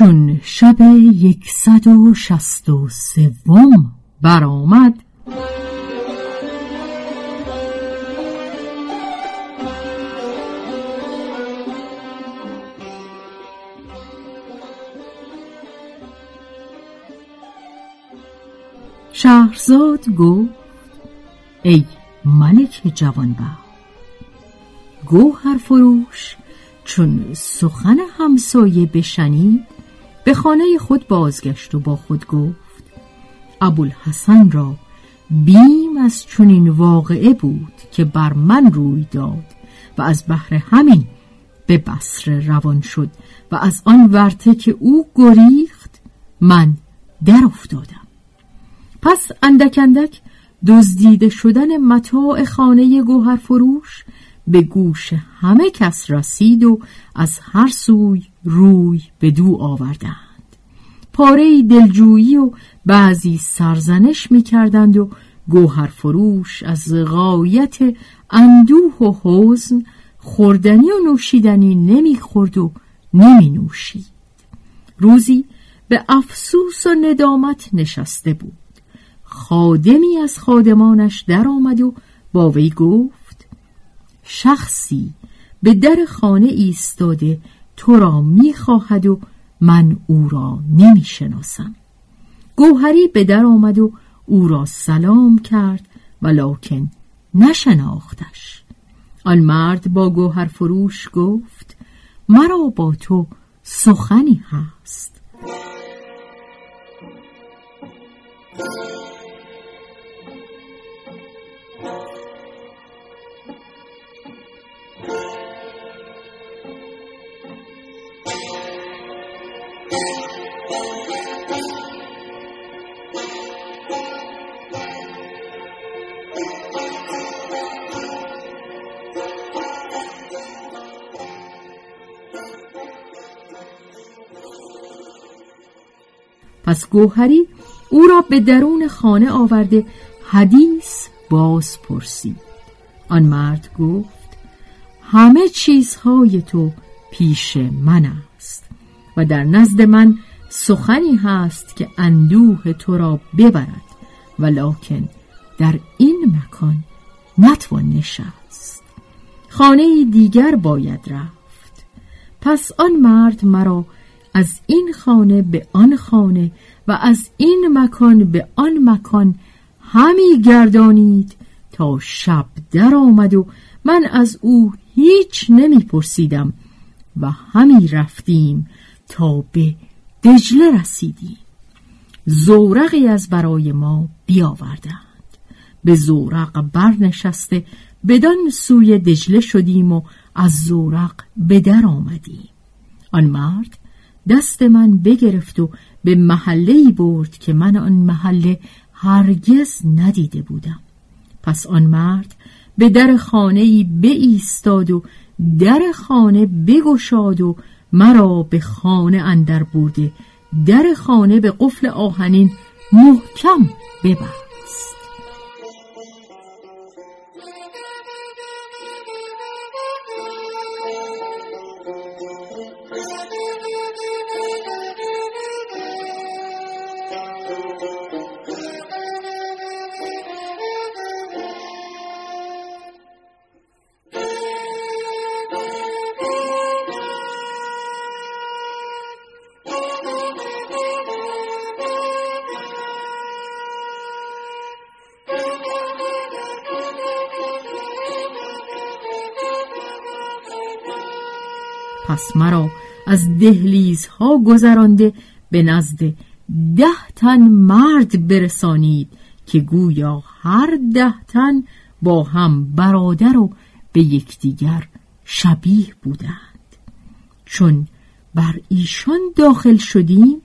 چون شب یکصد و شست و سوم برآمد. شهرزاد گفت ای ملک جوانبخت گوهر فروش چون سخن همسایه بشنید به خانه خود بازگشت و با خود گفت ابوالحسن را بیم از چنین واقعه بود که بر من روی داد و از بحر همین به بصره روان شد و از آن ورته که او گریخت من در افتادم. پس اندک اندک دزدیده شدن متاع خانه گوهر فروش به گوش همه کس رسید و از هر سوی روی به دو آوردند. پاره دلجویی و بعضی سرزنش می کردند و گوهر فروش از غایت اندوه و حزن خوردنی و نوشیدنی نمی خورد و نمی نوشید روزی به افسوس و ندامت نشسته بود. خادمی از خادمانش در آمد و با وی گفت شخصی به در خانه ایستاده تو را می‌خواهد و من او را نمی‌شناسم. گوهری به در آمد و او را سلام کرد ولکن نشناختش. آن مرد با گوهر فروش گفت مرا با تو سخنی هست. پس گوهری او را به درون خانه آورده حدیث باز پرسید. آن مرد گفت همه چیزهای تو پیش من است و در نزد من سخنی هست که اندوه تو را ببرد ولکن در این مکان نتوان نشست. خانه دیگر باید رفت. پس آن مرد مرا از این خانه به آن خانه و از این مکان به آن مکان همی گردانید تا شب در آمد و من از او هیچ نمی پرسیدم و همی رفتیم تا به دجله رسیدیم. زورقی از برای ما بیاوردند. به زورق برنشسته بدان سوی دجله شدیم و از زورق به در آمدیم. آن مرد دست من بگرفت و به محله برد که من آن محله هرگز ندیده بودم. پس آن مرد به در خانه ای ایستاد و در خانه بگشاد و مرا به خانه اندر برده در خانه به قفل آهنین محکم ببر پس مرا. از دهلیزها گذرانده به نزد ده تن مرد برسانید که گویا هر ده تن با هم برادر و به یکدیگر شبیه بودند. چون بر ایشان داخل شدیم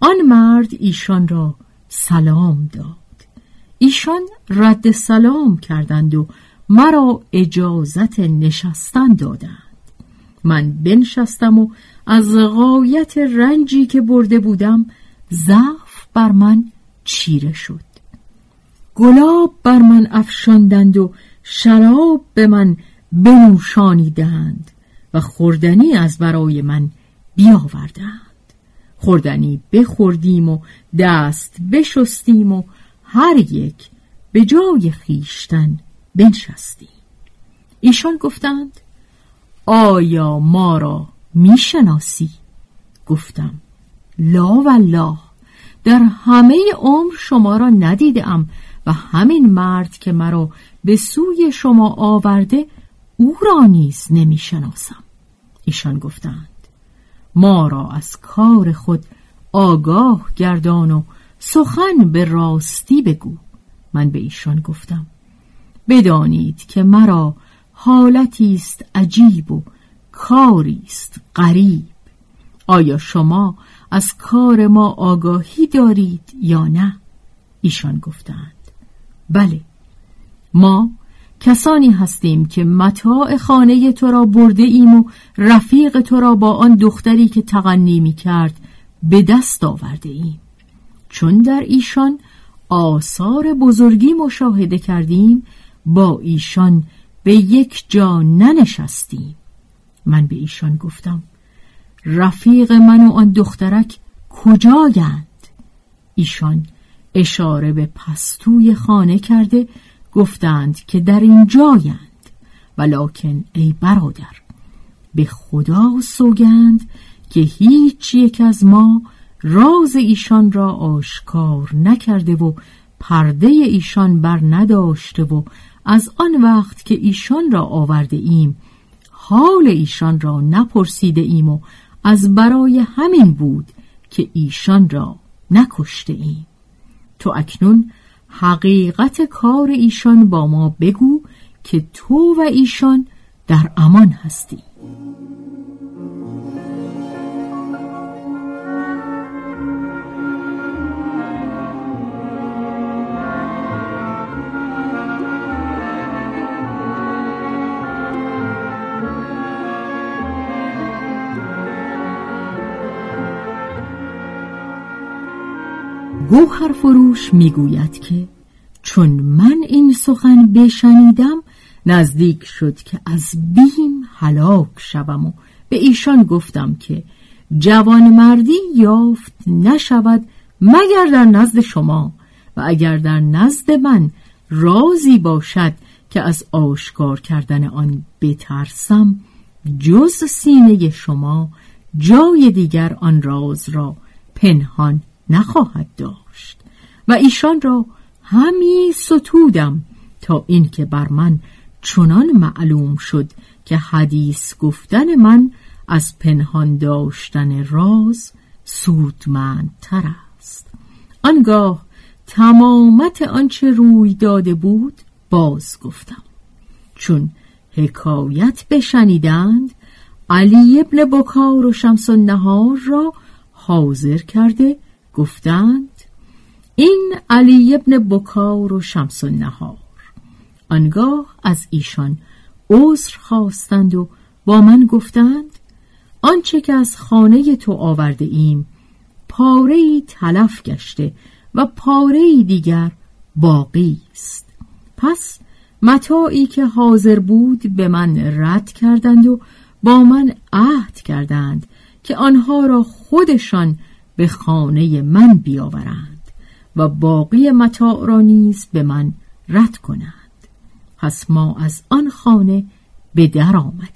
آن مرد ایشان را سلام داد. ایشان رد سلام کردند و مرا اجازت نشستن دادند. من بنشستم و از غایت رنجی که برده بودم ضعف بر من چیره شد. گلاب بر من افشاندند و شراب به من بنوشانیدند و خوردنی از برای من بیاوردند. خوردنی بخوردیم و دست بشستیم و هر یک به جای خیشتن بنشستیم. ایشان گفتند آیا ما را می‌شناسی؟ گفتم لا والله در همه عمر شما را ندیدم و همین مرد که مرا به سوی شما آورده او را نیز نمی‌شناسم ایشان گفتند ما را از کار خود آگاه گردان و سخن به راستی بگو من به ایشان گفتم بدانید که مرا حالتی است عجیب و کاری است غریب. آیا شما از کار ما آگاهی دارید یا نه؟ ایشان گفتند. بله. ما کسانی هستیم که متاع خانه تو را برده ایم و رفیق تو را با آن دختری که تغنی می کرد به دست آورده ایم. چون در ایشان آثار بزرگی مشاهده کردیم با ایشان به یک جا ننشستیم من به ایشان گفتم رفیق من و آن دخترک کجایند؟ ایشان اشاره به پستوی خانه کرده گفتند که در این جایند. ولکن ای برادر به خدا سوگند که هیچ یک از ما راز ایشان را آشکار نکرده و پرده ایشان بر نداشته و از آن وقت که ایشان را آورده ایم حال ایشان را نپرسیده ایم و از برای همین بود که ایشان را نکشته ایم. تو اکنون حقیقت کار ایشان با ما بگو که تو و ایشان در امان هستی. گوهر فروش می‌گوید که چون من این سخن بشنیدم نزدیک شد که از بیم هلاک شوم و به ایشان گفتم که جوان مردی یافت نشود مگر در نزد شما و اگر در نزد من رازی باشد که از آشکار کردن آن بترسم جز سینه شما جای دیگر آن راز را پنهان نخواهد داشت. و ایشان را همی ستودم تا اینکه بر من چنان معلوم شد که حدیث گفتن من از پنهان داشتن راز سودمندتر است. آنگاه تمامت آنچه روی داده بود باز گفتم. چون حکایت بشنیدند علی ابن بکار و شمس النهار را حاضر کرده گفتند این علی ابن بکار و شمس النهار. آنگاه از ایشان عذر خواستند و با من گفتند آنچه که از خانه تو آورده ایم پاره تلف گشته و پاره دیگر باقی است. پس متاعی که حاضر بود به من رد کردند و با من عهد کردند که آنها را خودشان به خانه من بیاورند و باقی متاع را نیز به من رد کنند. پس ما از آن خانه به در آمدیم.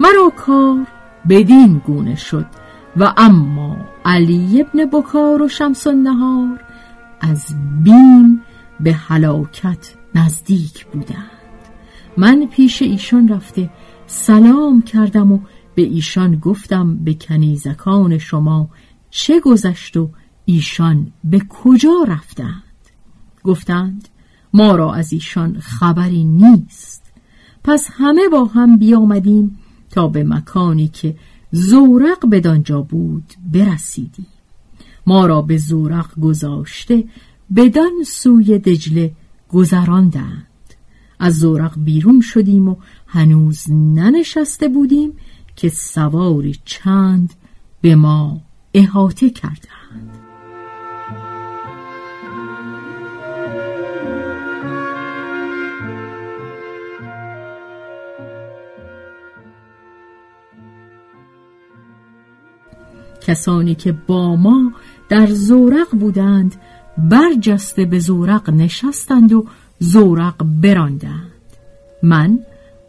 مرا کار بدین گونه شد و اما علی ابن بکار و شمس النهار از بیم به هلاکت نزدیک بودند. من پیش ایشان رفته سلام کردم و به ایشان گفتم به کنیزکان شما چه گذشت و ایشان به کجا رفتند. گفتند ما را از ایشان خبری نیست. پس همه با هم بیامدیم تا به مکانی که زورق بدانجا بود برسیدیم. ما را به زورق گذاشته بدان سوی دجله گذراندند. از زورق بیرون شدیم و هنوز ننشسته بودیم که سواری چند به ما احاطه کردند. کسانی که با ما در زورق بودند برجسته به زورق نشستند و زورق براندند. من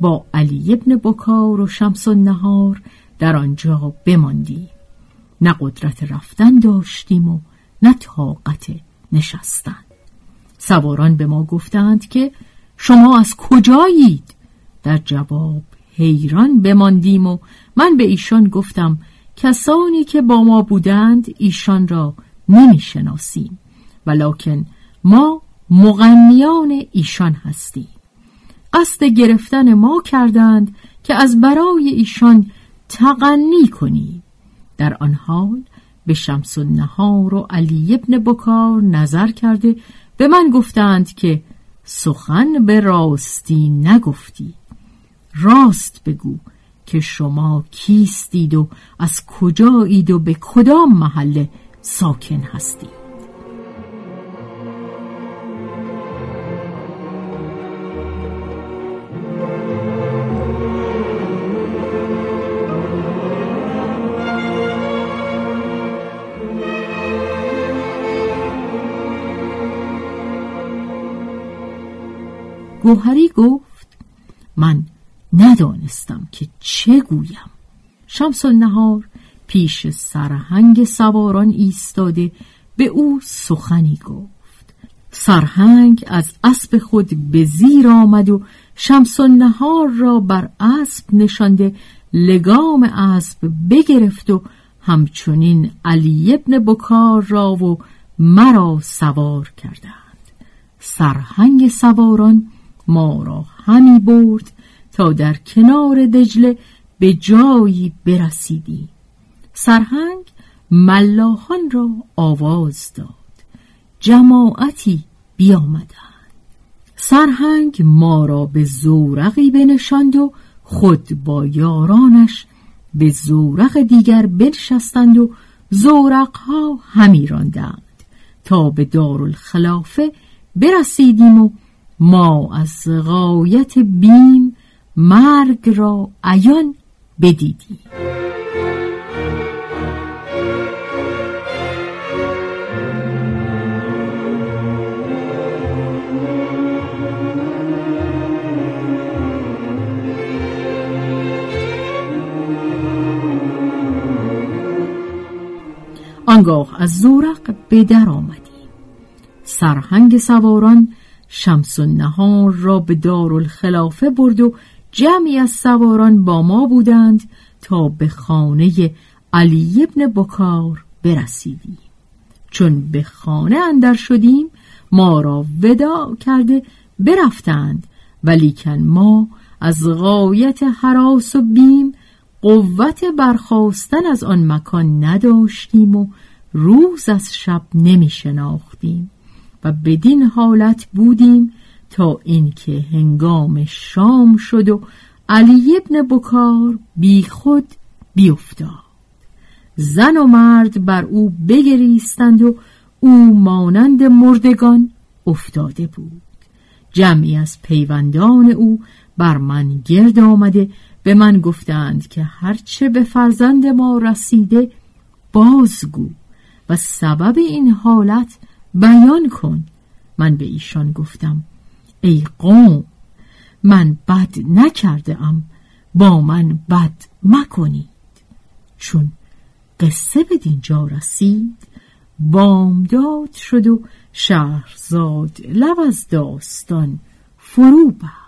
با علی ابن بکار و شمس النهار در آنجا بماندیم. نه قدرت رفتن داشتیم و نه طاقت نشستن. سواران به ما گفتند که شما از کجایید؟ در جواب حیران بماندیم و من به ایشان گفتم کسانی که با ما بودند ایشان را نمی شناسیم ولیکن ما مغنیان ایشان هستیم. قصد گرفتن ما کردند که از برای ایشان تغنی کنیم. در آن حال به شمس النهار و علی ابن بکار نظر کرده به من گفتند که سخن به راستی نگفتی. راست بگو که شما کیستید و از کجایید و به کدام محله ساکن هستید؟ گوهری گفت من ندانستم که چه گویم. شمس نهار پیش سرهنگ سواران ایستاده به او سخنی گفت. سرهنگ از اسب خود به زیر آمد و شمس نهار را بر اسب نشانده لگام اسب بگرفت و همچنین علی ابن بکار را و مرا سوار کردند. سرهنگ سواران ما را همی برد تا در کنار دجله به جایی برسیدیم سرهنگ ملاحان را آواز داد. جماعتی بیامدند. سرهنگ ما را به زورقی بنشاند و خود با یارانش به زورق دیگر بنشستند و زورقها همی راندند. تا به دارالخلافه برسیدیم و ما از غایت بیم مرگ را عیان بدیدیم آنگاه از زورق به در آمدیم سرهنگ سواران شمس النهار را به دارالخلافه برد و جمعی از سواران با ما بودند تا به خانه علی ابن بکار برسیدیم. چون به خانه اندر شدیم ما را ودا کرده برفتند ولیکن ما از غایت حراس و بیم قوت برخواستن از آن مکان نداشتیم و روز از شب نمی شناختیم و بدین حالت بودیم تا اینکه هنگام شام شد و علی ابن بکار بی خود بیافتاد زن و مرد بر او بگریستند و او مانند مردگان افتاده بود. جمعی از پیوندان او بر من گرد آمده به من گفتند که هرچه به فرزند ما رسیده بازگو و سبب این حالت بیان کن. من به ایشان گفتم ای قوم من بد نکرده ام با من بد مکنید. چون قصه به دینجا رسید بامداد شد و شهرزاد لب از داستان فرو بست